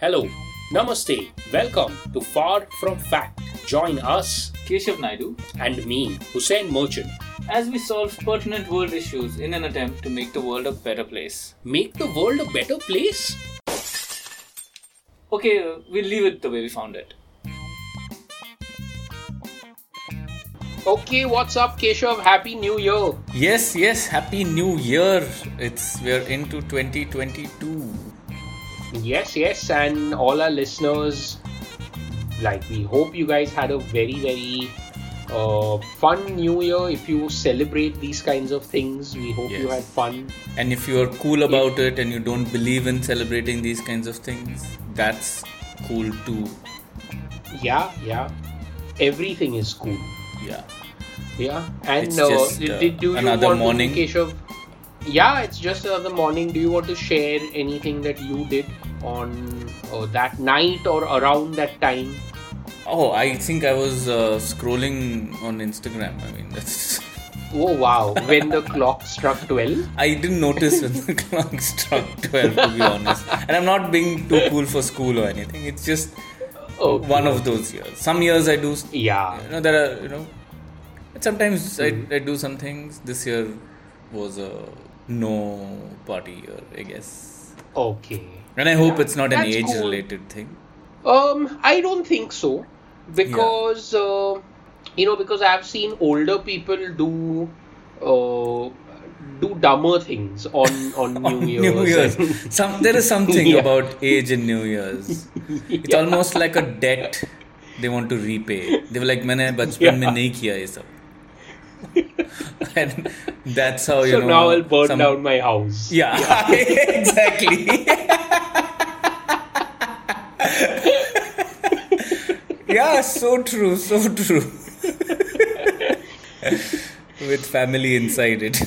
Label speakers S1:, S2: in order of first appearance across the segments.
S1: Hello, Namaste, welcome to Far From Fact. Join us
S2: Keshav Naidu
S1: and me, Hussein Merchant.
S2: as we solve pertinent world issues in an attempt to make the world a better place.
S1: Make the world a better place?
S2: Okay, uh, we'll leave it the way we found it.
S1: Okay, what's up, Keshav? Happy New Year.
S3: Yes, yes, happy new year. It's we're into 2022.
S1: Yes, yes, and all our listeners, like, we hope you guys had a very, very uh, fun New Year. If you celebrate these kinds of things, we hope you had fun.
S3: And if you are cool about it and you don't believe in celebrating these kinds of things, that's cool too.
S1: Yeah, yeah. Everything is cool.
S3: Yeah.
S1: Yeah, and
S3: It's
S1: uh,
S3: just,
S1: did,
S3: uh,
S1: did do you
S3: another
S1: want
S3: morning.
S1: to, Keshav? Yeah, it's just another morning. Do you want to share anything that you did on uh, that night or around that time?
S3: Oh, I think I was uh, scrolling on Instagram. I mean, that's.
S1: Oh wow! when the clock struck twelve.
S3: I didn't notice when the clock struck 12, to be honest. And I'm not being too cool for school or anything. It's just
S1: Oh,
S3: one of those years. Some years I do
S1: yeah.
S3: you know there are you know sometimes I, I do some things this year was a no party year i guess
S1: Okay.
S3: and i hope it's not an
S1: That's
S3: age
S1: cool.
S3: related thing
S1: Um, I don't think so because uh, you know because I've seen older people do uh, do dumber things on on New Year's.
S3: new year's some there is something
S1: Yeah.
S3: about age and new year's it's almost like a debt they want to repay they were like मैंने बचपन में
S1: Yeah.
S3: नहीं किया ये सब And that's how you
S1: so
S3: know
S1: now I'll burn
S3: some-
S1: down my house.
S3: yeah, exactly yeah so true so true with family inside it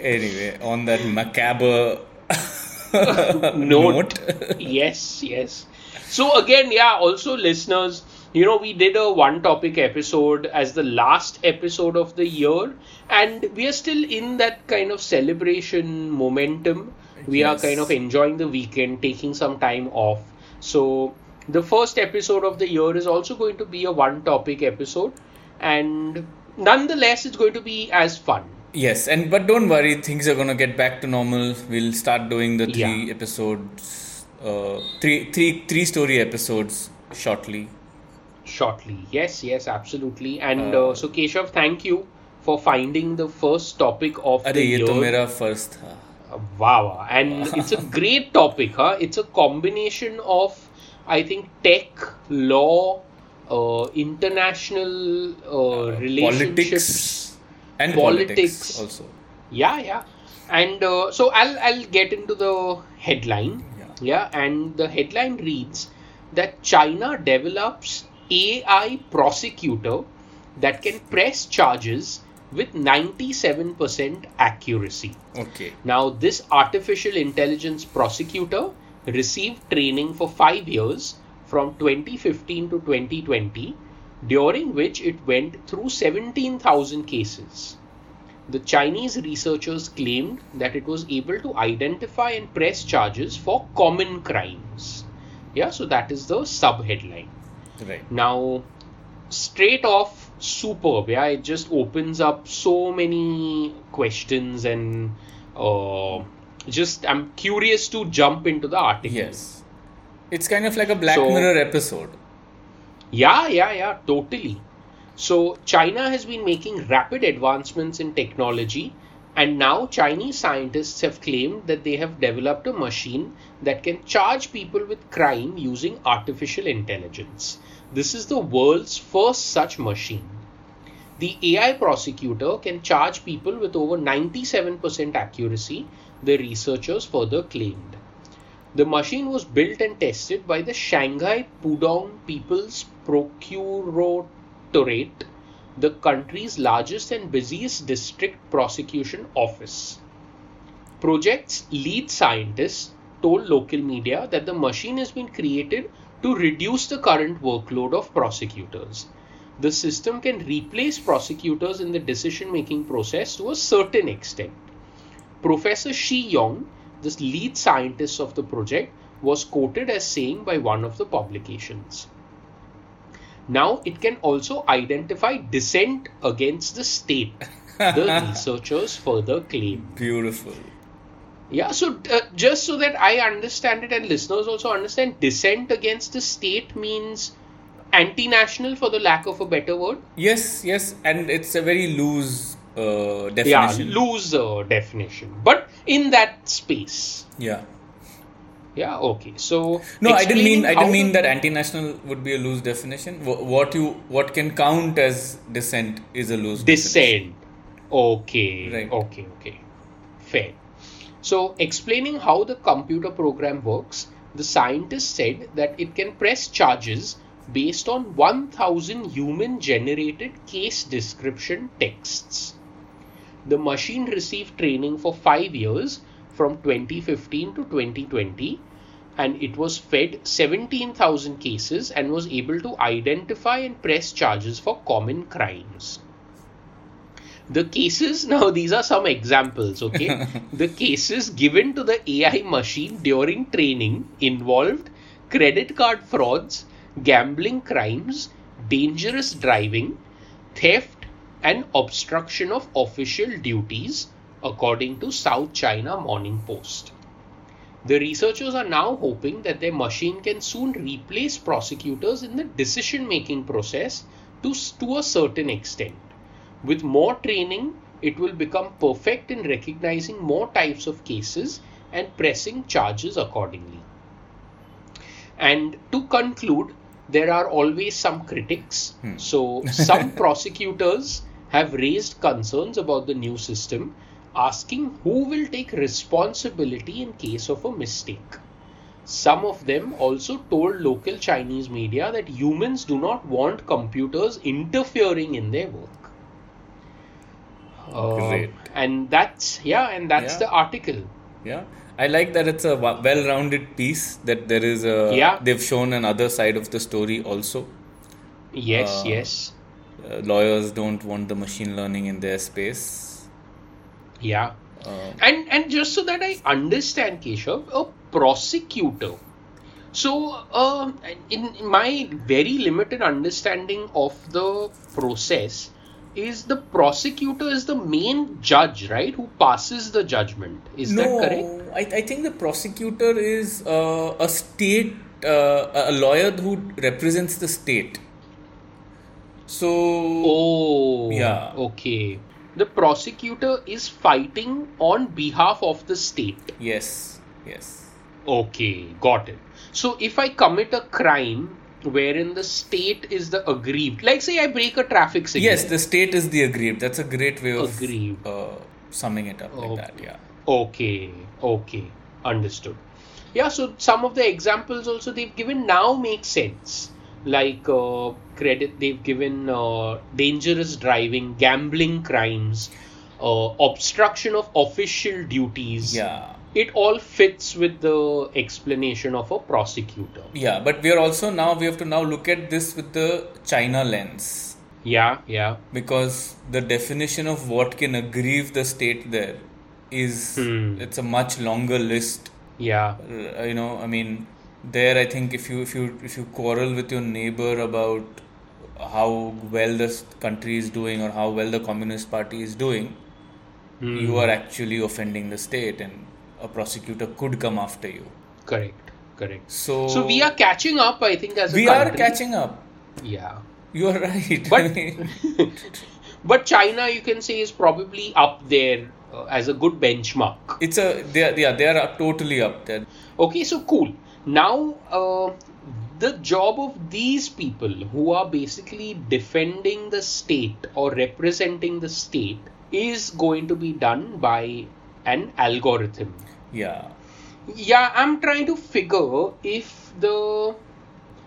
S3: anyway on that macabre
S1: Note. yes, yes. So again, yeah. Also, listeners, you know, we did a one-topic episode as the last episode of the year, and we are still in that kind of celebration momentum. We are kind of enjoying the weekend, taking some time off. So the first episode of the year is also going to be a one-topic episode, and nonetheless, it's going to be as fun.
S3: Yes, and but don't worry, things are gonna get back to normal. We'll start doing the three
S1: Yeah.
S3: episodes, uh, three, three, three story episodes shortly.
S1: shortly. Yes, yes, absolutely. And
S3: Uh,
S1: uh, so, Keshav, thank you for finding the first topic of
S3: अरे
S1: the
S3: ये
S1: year.
S3: तो मेरा first था.
S1: Uh, wow, wow. and it's a great topic, huh? It's a combination of, I think, tech, law, uh, international uh, relationships.
S3: Politics and politics.
S1: Politics.
S3: also.
S1: Yeah, yeah. And uh, so I'll I'll get into the headline.
S3: Yeah.
S1: and the headline reads that China develops AI prosecutor that can press charges with 97% accuracy.
S3: Okay.
S1: Now, this artificial intelligence prosecutor received training for 5 years from 2015 to 2020 during which it went through 17,000 cases. The Chinese researchers claimed that it was able to identify and press charges for common crimes. Yeah, so that is the sub headline.
S3: Right.
S1: Now, straight off, superb. Yeah, it just opens up so many questions and uh, just I'm curious to jump into the article.
S3: Yes. It's kind of like a Black
S1: So-
S3: Mirror episode.
S1: Yeah, yeah, yeah, totally. So, China has been making rapid advancements in technology, and now Chinese scientists have claimed that they have developed a machine that can charge people with crime using artificial intelligence. This is the world's first such machine. The AI prosecutor can charge people with over 97% accuracy, the researchers further claimed. The machine was built and tested by the Shanghai Pudong People's Procuratorate, the country's largest and busiest district prosecution office. Project's lead scientist told local media that the machine has been created to reduce the current workload of prosecutors. The system can replace prosecutors in the decision making process to a certain extent. Professor Shi Yong, the lead scientist of the project, was quoted as saying by one of the publications. Now it can also identify dissent against the state, the researchers further claim.
S3: Beautiful.
S1: Yeah, so uh, just so that I understand it and listeners also understand, dissent against the state means anti national for the lack of a better word.
S3: Yes, yes, and it's a very loose uh,
S1: Yeah,
S3: definition.
S1: loose uh, definition, but in that space.
S3: Yeah.
S1: Yeah, okay. So
S3: No, I didn't mean I didn't mean that anti-national would be a loose definition. What you what can count as dissent is a loose definition.
S1: Dissent. Okay.
S3: Right.
S1: Okay. Okay. Fair. So, explaining how the computer program works, the scientist said that it can press charges based on 1000 human generated case description texts. The machine received training for 5 years from 2015 to 2020 and it was fed 17,000 cases and was able to identify and press charges for common crimes. The cases, now these are some examples, okay? the cases given to the AI machine during training involved credit card frauds, gambling crimes, dangerous driving, theft, and obstruction of official duties, according to South China Morning Post. The researchers are now hoping that their machine can soon replace prosecutors in the decision making process to, to a certain extent. With more training, it will become perfect in recognizing more types of cases and pressing charges accordingly. And to conclude, there are always some critics. Hmm. So, some prosecutors have raised concerns about the new system, asking who will take responsibility in case of a mistake. Some of them also told local Chinese media that humans do not want computers interfering in their work. Uh, And that's, yeah, and that's
S3: Yeah.
S1: the article.
S3: Yeah, I like that it's a well-rounded piece. That there is a
S1: Yeah.
S3: they've shown another side of the story also.
S1: Yes,
S3: Uh,
S1: yes.
S3: Uh, lawyers don't want the machine learning in their space.
S1: Yeah.
S3: Uh,
S1: And and just so that I understand, Keshav, a prosecutor. So, uh, in, in my very limited understanding of the process, is the prosecutor is the main judge, right, who passes the judgment. Is
S3: no,
S1: that correct?
S3: I, I think the prosecutor is uh, a state, uh, a lawyer who represents the state. So
S1: Oh,
S3: Yeah.
S1: Okay. The prosecutor is fighting on behalf of the state.
S3: yes, yes,
S1: Okay, got it. So if I commit a crime wherein the state is the aggrieved, like say I break a traffic signal.
S3: yes, the state is the aggrieved. That's a great way of
S1: Aggrieved.
S3: uh, summing it up like that. Yeah.
S1: Okay, okay, understood. Yeah, so some of the examples also they've given now make sense. Like uh, credit, they've given uh, dangerous driving, gambling crimes, uh, obstruction of official duties.
S3: Yeah.
S1: It all fits with the explanation of a prosecutor.
S3: Yeah, but we are also now we have to now look at this with the China lens
S1: Yeah, yeah.
S3: because the definition of what can aggrieve the state there is
S1: Hmm.
S3: it's a much longer list.
S1: Yeah.
S3: Uh, you know, I mean, there I think if you if you if you quarrel with your neighbor about how well the country is doing or how well the communist party is doing,
S1: Hmm.
S3: you are actually offending the state, and a prosecutor could come after you.
S1: Correct. Correct.
S3: So,
S1: So we are catching up, I think, as a
S3: we are catching up.
S1: Yeah.
S3: You are right.
S1: But- But China, you can say, is probably up there uh, as a good benchmark.
S3: it's a they are, yeah they are totally up there.
S1: Okay, so cool. Now, uh, the job of these people who are basically defending the state or representing the state is going to be done by an algorithm.
S3: Yeah.
S1: Yeah, I'm trying to figure if the.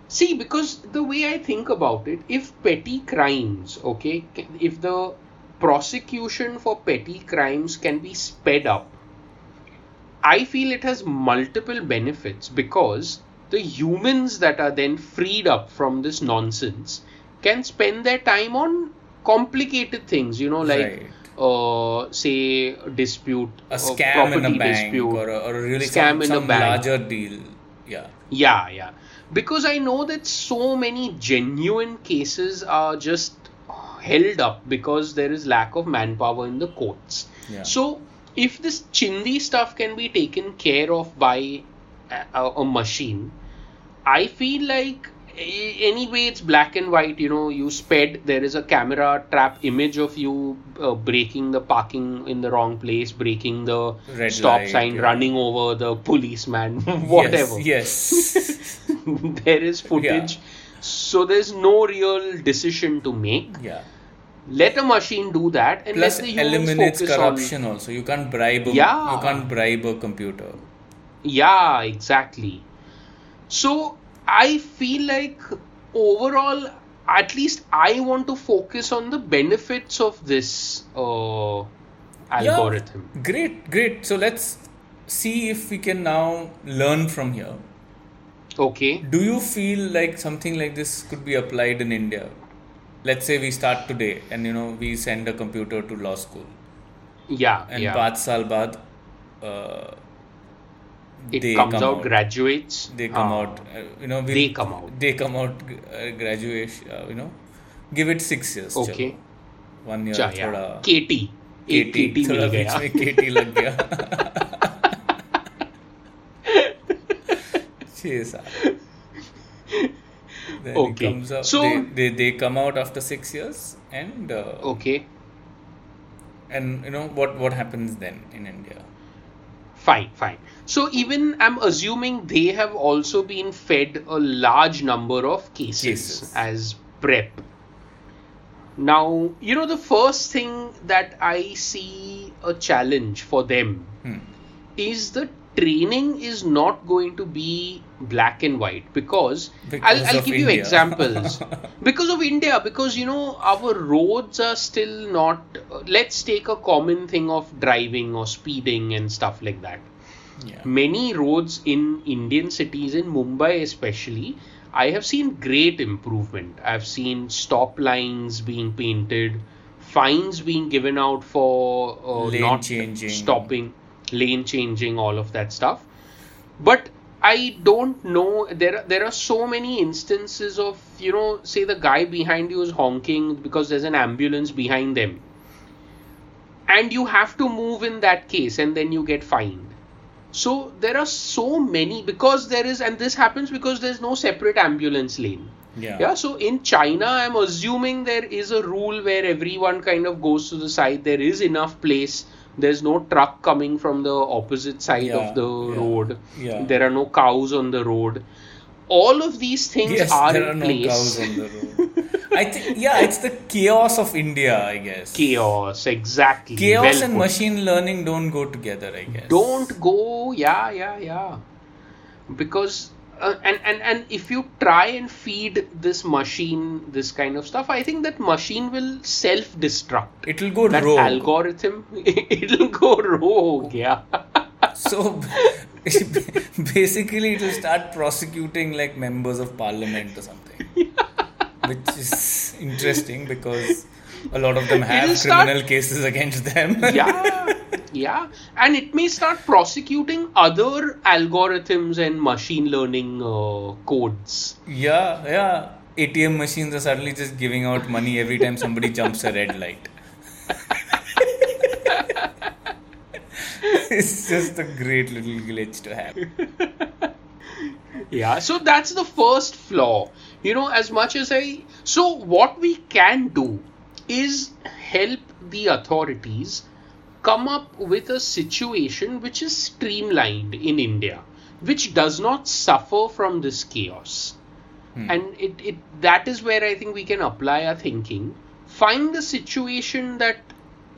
S1: See, because the way I think about it, if petty crimes, okay, if the prosecution for petty crimes can be sped up, I feel it has multiple benefits because the humans that are then freed up from this nonsense can spend their time on complicated things, you know, like
S3: Right.
S1: uh, say dispute
S3: A scam in a bank
S1: dispute
S3: or a, or a really
S1: Scam
S3: some,
S1: in a
S3: some larger deal. Yeah.
S1: Yeah, yeah. Because I know that so many genuine cases are just held up because there is lack of manpower in the courts.
S3: Yeah.
S1: So if this chindi stuff can be taken care of by a, a machine, I feel like anyway it's black and white. You know, you sped. There is a camera trap image of you uh, breaking the parking in the wrong place, breaking the
S3: Red
S1: stop
S3: light,
S1: sign,
S3: yeah.
S1: running over the policeman, whatever
S3: Yes. yes.
S1: there is footage so there's no real decision to make
S3: yeah.
S1: Let a machine do that and
S3: Plus
S1: let the humans
S3: eliminates
S1: focus
S3: corruption also. You can't bribe a,
S1: Yeah.
S3: you can't bribe a computer.
S1: yeah exactly so i feel like overall at least i want to focus on the benefits of this uh, algorithm
S3: Yeah. Great, great. So let's see if we can now learn from here.
S1: okay
S3: Do you feel like something like this could be applied in India? let's say we start today and you know we send a computer to law school.
S1: Yeah
S3: and
S1: yeah.
S3: 5 saal baad uh,
S1: it
S3: they
S1: comes
S3: come
S1: out,
S3: out,
S1: graduates?
S3: They come
S1: uh,
S3: out uh, you know we'll,
S1: they come out.
S3: they come out uh, graduation uh, you know give it 6 years
S1: okay.
S3: Chalo. one year
S1: Chaya. thoda
S3: kt kt,
S1: KT
S3: thoda
S1: beech
S3: mein kt lag gaya. 6 साल then
S1: Okay.
S3: it comes out
S1: So-
S3: they, they they come out after six years and uh,
S1: okay
S3: and you know what what happens then in India
S1: Fine, fine. So even I'm assuming they have also been fed a large number of cases,
S3: Cases.
S1: as prep. Now, you know, the first thing that I see a challenge for them
S3: hmm.
S1: is the training is not going to be black and white because,
S3: Because
S1: I'll, I'll give you examples because of India because you know our roads are still not uh, let's take a common thing of driving or speeding and stuff like that
S3: yeah
S1: many roads in Indian cities, in Mumbai especially, I have seen great improvement. I've seen stop lines being painted, fines being given out for uh, not
S3: changing.
S1: stopping, lane changing, all of that stuff. But I don't know. There, are- there are so many instances of you know, say the guy behind you is honking because there's an ambulance behind them, and you have to move in that case, and then you get fined. So there are so many because there is, and this happens because there's no separate ambulance lane.
S3: yeah
S1: Yeah, so in China, I'm assuming there is a rule where everyone kind of goes to the side. There is enough place. There's no truck coming from the opposite side
S3: Yeah,
S1: of the
S3: yeah,
S1: road.
S3: yeah.
S1: There are no cows on the road. All of these things
S3: yes
S1: are
S3: there are
S1: in
S3: no
S1: place.
S3: cows on the road I think yeah it's the chaos of India I guess
S1: Chaos, exactly.
S3: chaos
S1: Well
S3: and
S1: put.
S3: machine learning don't go together I guess
S1: don't go yeah yeah yeah because uh, and and and if you try and feed this machine this kind of stuff i think that machine will self destruct
S3: it will go
S1: that
S3: rogue.
S1: algorithm it'll go rogue yeah.
S3: So basically, it will start prosecuting like members of parliament or something, which is interesting because a lot of them have
S1: It'll start-
S3: criminal cases against them.
S1: yeah yeah and it may start prosecuting other algorithms and machine learning uh, codes
S3: yeah, yeah. ATM machines are suddenly just giving out money every time somebody jumps a red light. it's just a great little glitch to have.
S1: Yeah, so that's the first flaw. You know, as much as I. So, what we can do is help the authorities come up with a situation which is streamlined in India, which does not suffer from this chaos. And it, it that is where I think we can apply our thinking. Find the situation that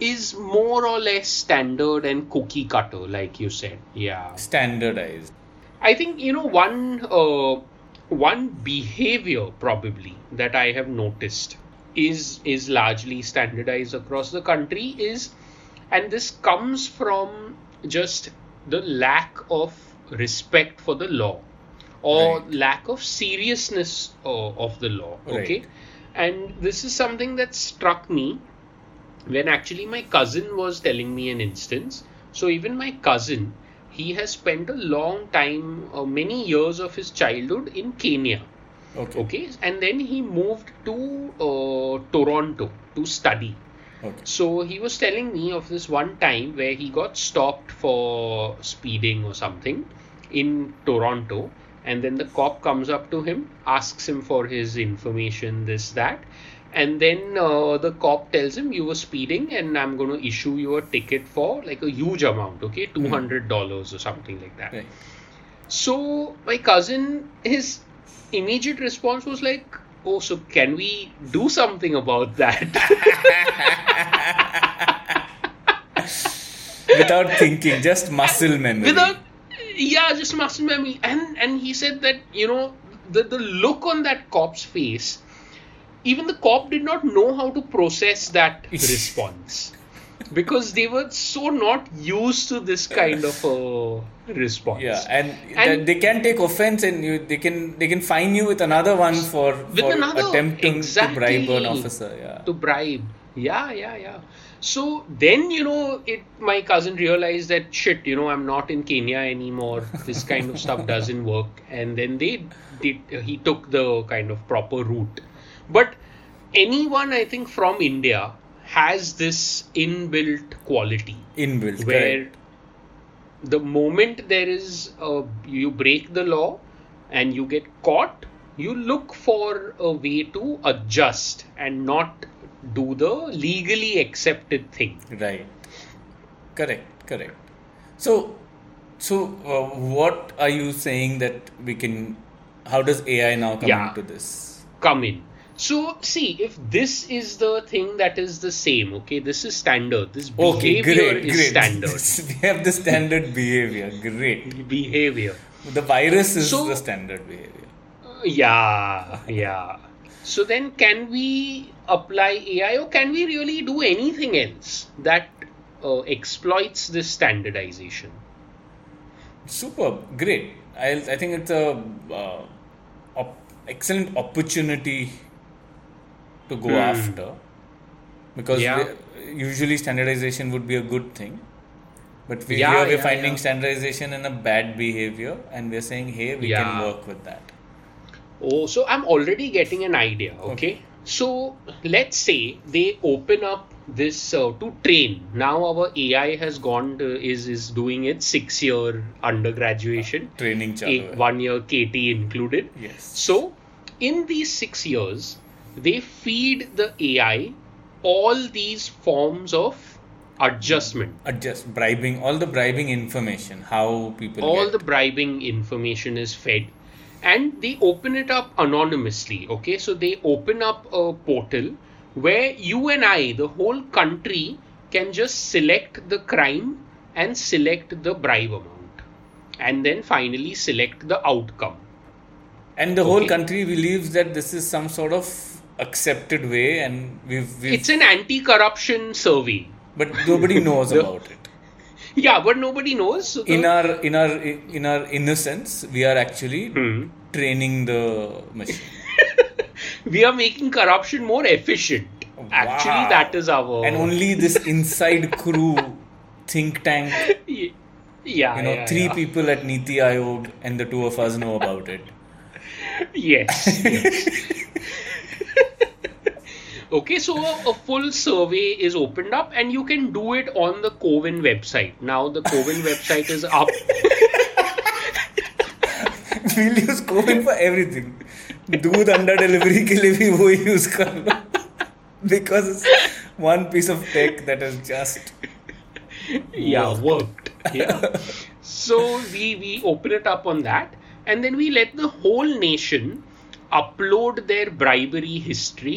S1: is more or less standard and cookie cutter, like you said. Yeah.
S3: Standardized.
S1: I think you know one uh, one behavior probably that I have noticed is is largely standardized across the country is and this comes from just the lack of respect for the law or
S3: Right.
S1: lack of seriousness uh, of the law
S3: Right.
S1: okay and this is something that struck me when actually my cousin was telling me an instance. So even my cousin, he has spent a long time, uh, many years of his childhood in Kenya.
S3: Okay.
S1: Okay, and then he moved to uh, Toronto to study.
S3: Okay.
S1: So he was telling me of this one time where he got stopped for speeding or something in Toronto, and then the cop comes up to him, asks him for his information, this, that, and then uh, the cop tells him you were speeding and I'm going to issue you a ticket for like a huge amount, okay, $200 or something like that.
S3: Right.
S1: So my cousin, his immediate response was like, "Oh, so can we do something about that?"
S3: Without thinking, just muscle memory.
S1: Without, yeah, just muscle memory. And and he said that you know the the look on that cop's face, even the cop did not know how to process that response. Because they were so not used to this kind of a response.
S3: Yeah, and,
S1: And-
S3: they can take offense, and you they can they can fine you with another one for for
S1: another-
S3: attempting to bribe an officer. Yeah.
S1: to bribe. Yeah, yeah, yeah. So then, you know, it my cousin realized that shit, you know, I'm not in Kenya anymore. This kind of stuff doesn't work. And then they did he took the kind of proper route. But anyone I think from India has this inbuilt quality
S3: Inbuilt.
S1: where
S3: correct.
S1: the moment there is a, you break the law and you get caught you look for a way to adjust and not do the legally accepted thing
S3: Right. Correct. Correct. So, so uh, what are you saying that we can? How does AI now come
S1: Yeah.
S3: into this?
S1: come in so see if this is the thing that is the same okay this is standard this
S3: Okay,
S1: behavior
S3: great,
S1: is
S3: great.
S1: standard
S3: we have the standard behavior. Great.
S1: behavior
S3: The virus is
S1: So-
S3: the standard behavior.
S1: Yeah, yeah. So then, can we apply AI or can we really do anything else that uh, exploits this standardization?
S3: Superb, great. I I think it's a uh, op- excellent opportunity to go
S1: Hmm.
S3: after because
S1: Yeah.
S3: we- usually standardization would be a good thing, but we,
S1: Yeah,
S3: here we're
S1: yeah,
S3: finding standardization in a bad behavior, and we're saying, hey, we can work with that.
S1: Oh, so I'm already getting an idea. Okay. So let's say they open up this uh, to train. Now our AI has gone to, is is doing its six year undergraduation,
S3: Training
S1: one year KT included.
S3: Yes.
S1: So, in these six years, they feed the AI all these forms of adjustment,
S3: Adjust bribing all the bribing information, how people
S1: all
S3: get.
S1: the bribing information is fed, and they open it up anonymously. Okay, so they open up a portal where you and I, the whole country, can just select the crime and select the bribe amount, and then finally select the outcome.
S3: and the whole country believes that this is some sort of accepted way, and we've, we've
S1: It's an anti-corruption survey.
S3: but nobody knows
S1: The-
S3: about it.
S1: Yeah, but nobody knows. So the-
S3: in our in our in our innocence we are actually
S1: Hmm.
S3: training the machine
S1: we are making corruption more efficient. Actually, that is our.
S3: and only this inside crew think tank
S1: Yeah,
S3: you know
S1: yeah,
S3: three
S1: yeah.
S3: people at niti aayog and the two of us know about it
S1: Yes. yes. Okay, so a full survey is opened up and you can do it on the CoWIN website. Now the CoWIN website is up.
S3: we'll use CoWIN for everything. दूध अंडा delivery के लिए भी वो use कर लो because one piece of tech that is just
S1: yeah worked, worked. yeah so we we open it up on that and then we let the whole nation upload their bribery history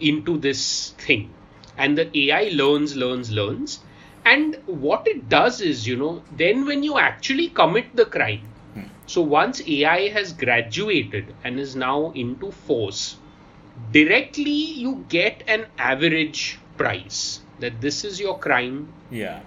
S1: into this thing and the ai learns learns learns and what it does is you know then when you actually commit the crime so once ai has graduated and is now into force directly you get an average price that this is your crime
S3: yeah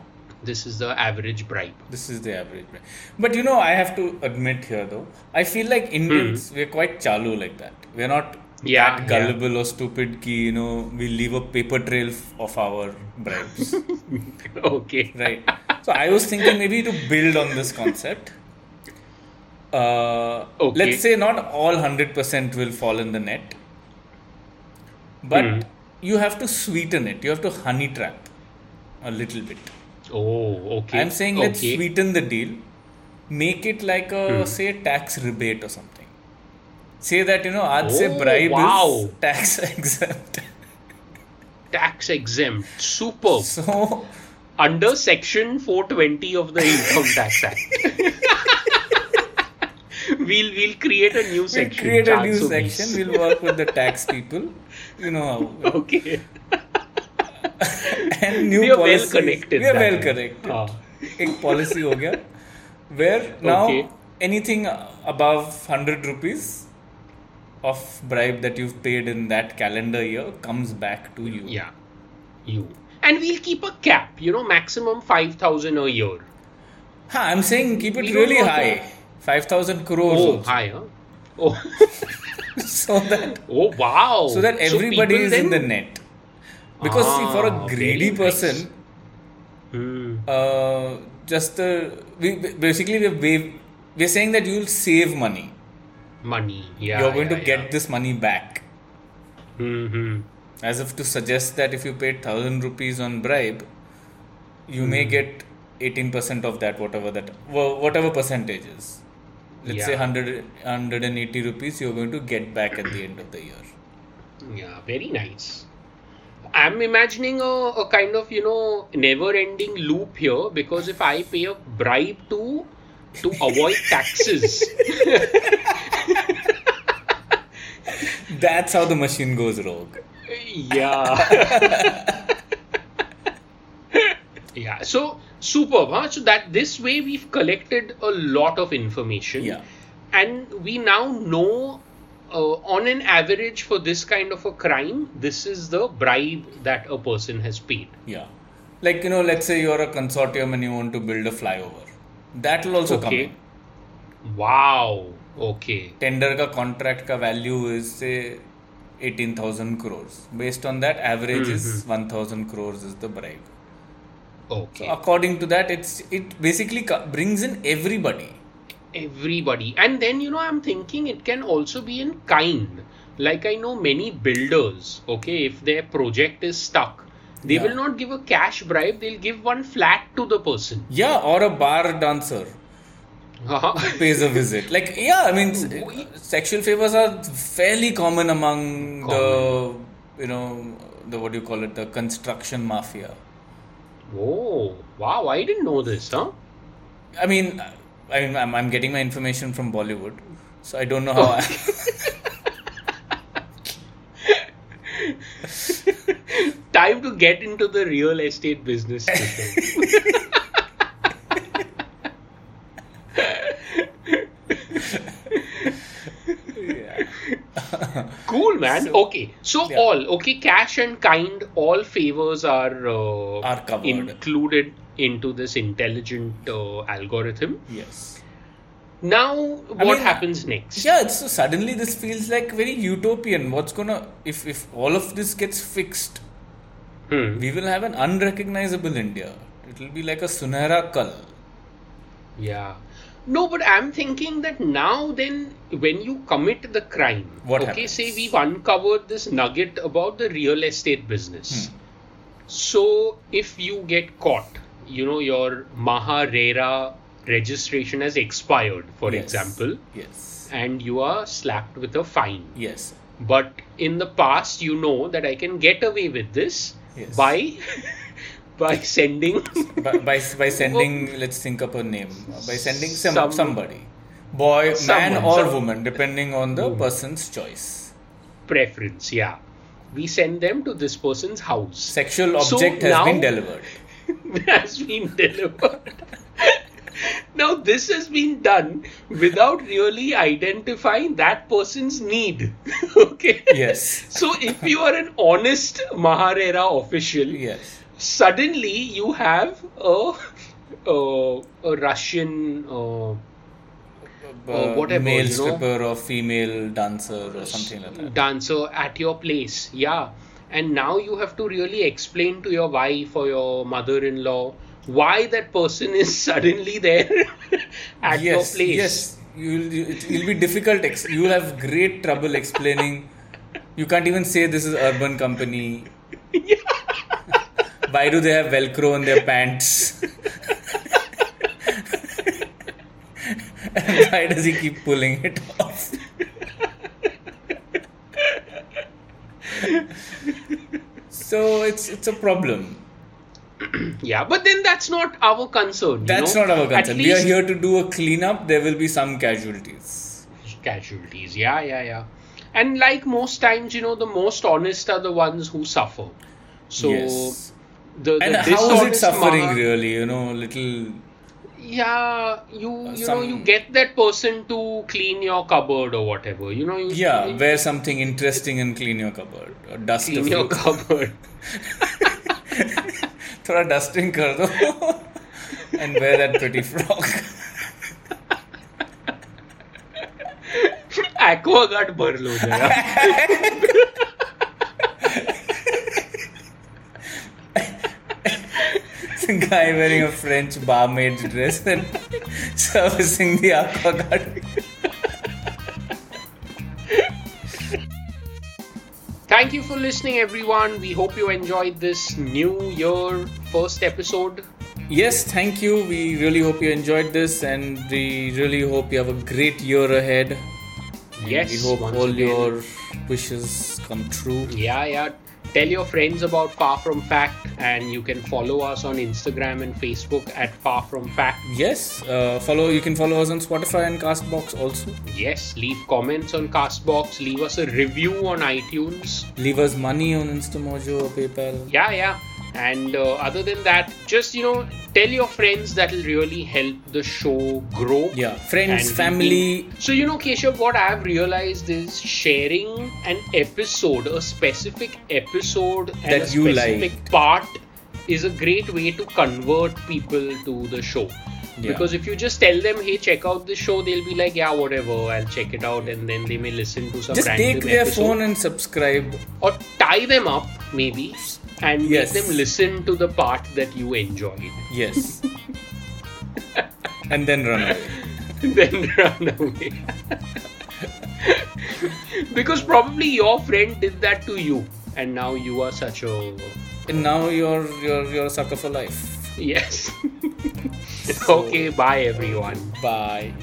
S1: this is the average bribe.
S3: This is the average. bribe. But you know, I have to admit here though, I feel like Indians
S1: Hmm.
S3: we're quite chalu like that. We're not
S1: Yeah,
S3: that gullible or stupid key, you know, we leave a paper trail of our bribes.
S1: okay.
S3: right. So I was thinking maybe to build on this concept. Uh,
S1: Okay.
S3: Let's say not all 100% will fall in the net, but
S1: Hmm.
S3: you have to sweeten it. You have to honey trap a little bit.
S1: Oh, okay.
S3: I'm saying let's sweeten the deal, make it like a
S1: Hmm.
S3: say tax rebate or something Say that you know, aaj se
S1: Oh,
S3: bribe
S1: wow.
S3: is tax exempt.
S1: tax exempt. Superb.
S3: So
S1: Under section 420 of the Income Tax Act. we'll we'll create a new
S3: we'll
S1: section.
S3: create a new
S1: 420.
S3: section. We'll work with the tax people. You know how.
S1: Okay.
S3: And new
S1: We are well
S3: policy.
S1: connected
S3: We are
S1: that
S3: well
S1: way.
S3: connected.
S1: हाँ.
S3: एक policy हो गया where now
S1: Okay.
S3: anything above 100 rupees of bribe that you've paid in that calendar year comes back to you.
S1: Yeah. You. And we'll keep a cap, you know, maximum 5,000 a year.
S3: Huh, I'm saying keep it
S1: We
S3: really high.
S1: to-
S3: 5,000 crores.
S1: Oh,
S3: also.
S1: high, huh? Oh,
S3: so that
S1: oh wow.
S3: so that everybody
S1: people
S3: is in the net. Because see, for
S1: Ah,
S3: a
S1: very
S3: greedy
S1: nice.
S3: person,
S1: Hmm.
S3: uh, just the we basically we're, we we're saying that you'll save money.
S1: Money. Yeah.
S3: You're going
S1: yeah,
S3: to get this money back.
S1: Yeah. Hmm.
S3: As if to suggest that if you paid thousand rupees on bribe, you may
S1: Hmm.
S3: get eighteen percent of that, whatever that, wha- whatever percentage is. Let's say
S1: Yeah.
S3: 100, 180 rupees, you're going to get back at the end of the year.
S1: Yeah, very nice. I'm imagining a, a kind of, you know, never ending loop here because if I pay a bribe to to avoid taxes.
S3: That's how the machine goes rogue.
S1: yeah. yeah. So superb, huh? So that this way we've collected a lot of information.
S3: Yeah.
S1: And we now know uh, on an average for this kind of a crime, this is the bribe that a person has paid.
S3: Yeah. Like, you know, let's say you're a consortium and you want to build a flyover. That will also come in.
S1: Wow. Okay.
S3: Tender का contract का value is से 18000 crores based on that average is 1000 crores is the bribe
S1: Okay.
S3: according to that it's it basically co- brings in everybody
S1: Everybody. And then, you know, I'm thinking it can also be in kind. Like I know many builders, okay, if their project is stuck, they
S3: Yeah.
S1: will not give a cash bribe, they'll give one flat to the person.
S3: yeah or a bar dancer Uh-huh. pays a visit like yeah i mean sexual favors are fairly common among the you know the what do you call it the construction mafia
S1: oh, wow, I didn't know this, huh?
S3: i mean I mean, I'm, I'm getting my information from Bollywood, so I don't know how. Oh. I...
S1: Time to get into the real estate business. cool, man. okay, so
S3: yeah.
S1: all okay, cash and kind, all favors are uh,
S3: Are covered.
S1: included into this intelligent uh, algorithm.
S3: yes.
S1: Now, what
S3: mean,
S1: happens next?
S3: Yeah, so suddenly this feels like very utopian. What's gonna if if all of this gets fixed,
S1: Hmm.
S3: we will have an unrecognizable India. It will be like a Sunehra Kal.
S1: Yeah. No, but I'm thinking that now then when you commit the crime,
S3: What
S1: okay,
S3: happens?
S1: say we've uncovered this nugget about the real estate business.
S3: Hmm.
S1: So if you get caught, you know, your Maharera registration has expired, for
S3: Yes.
S1: example,
S3: Yes.
S1: and you are slapped with a fine.
S3: Yes.
S1: But in the past, you know that I can get away with this
S3: Yes.
S1: by by sending
S3: by, by by sending let's think up a name by sending some,
S1: Some-
S3: somebody boy man or
S1: some-
S3: woman depending on the person's choice
S1: preference. Yeah, we send them to this person's house.
S3: sexual
S1: So
S3: object has been delivered
S1: has been delivered. now, this has been done without really identifying that person's need. okay.
S3: yes
S1: So, if you are an honest Maharera official,
S3: yes
S1: suddenly you have a, a, a Russian uh, uh, whatever,
S3: male
S1: you know.
S3: stripper or female dancer or something like that.
S1: dancer at your place yeah and now you have to really explain to your wife or your mother-in-law why that person is suddenly there at your
S3: yes,
S1: place
S3: yes. You'll, you, it will be difficult. Ex- you'll have great trouble explaining. You can't even say this is urban company. Why do they have Velcro on their pants? and why does he keep pulling it off? so it's it's a problem.
S1: yeah but then that's not our concern you
S3: That's
S1: know?
S3: not our
S1: At
S3: concern. We are here to do a cleanup. There will be some casualties.
S1: casualties yeah yeah yeah and like most times you know the most honest are the ones who suffer so
S3: yes
S1: the, the
S3: And how is it
S1: dishonest
S3: suffering
S1: Maha-
S3: really? You know, little.
S1: yeah you you know
S3: some-
S1: you get that person to clean your cupboard or whatever you know you
S3: Yeah,
S1: you
S3: wear something interesting and clean your cupboard. Or dust
S1: clean
S3: a
S1: your
S3: few.
S1: cupboard
S3: थोड़ा dusting कर दो and wear that pretty frock.
S1: Aquaguard भर लो जरा
S3: A guy wearing a French barmaid dress and servicing the aquaguard.
S1: Thank you for listening, everyone. We hope you enjoyed this new year first episode.
S3: Yes, thank you. We really hope you enjoyed this and we really hope you have a great year ahead.
S1: Yes,
S3: We hope all
S1: again.
S3: your wishes come true.
S1: Yeah, yeah. Tell your friends about Far From Fact, and you can follow us on Instagram and Facebook at Far From Fact.
S3: Yes, uh, follow. You can follow us on Spotify and Castbox also.
S1: Yes, leave comments on Castbox, leave us a review on iTunes.
S3: Leave us money on Instamojo or PayPal.
S1: Yeah, yeah. And uh, other than that, just you know, tell your friends that'll really help the show grow.
S3: Yeah, friends,
S1: And
S3: family.
S1: So you know, Keshav, what I've realized is sharing an episode, a specific episode, and
S3: That
S1: a
S3: you
S1: specific
S3: liked.
S1: part is a great way to convert people to the show.
S3: Yeah.
S1: Because if you just tell them, "Hey, check out the show," they'll be like, "Yeah, whatever, I'll check it out," and then they may listen to some
S3: Just take their
S1: episode.
S3: phone and subscribe.
S1: or tie them up maybe and
S3: Yes.
S1: make them listen to the part that you enjoyed.
S3: Yes. and then run away.
S1: then run away. because probably your friend did that to you, and now you are such a
S3: And now you're you're you're a sucker for life.
S1: yes. okay, bye everyone.
S3: Bye.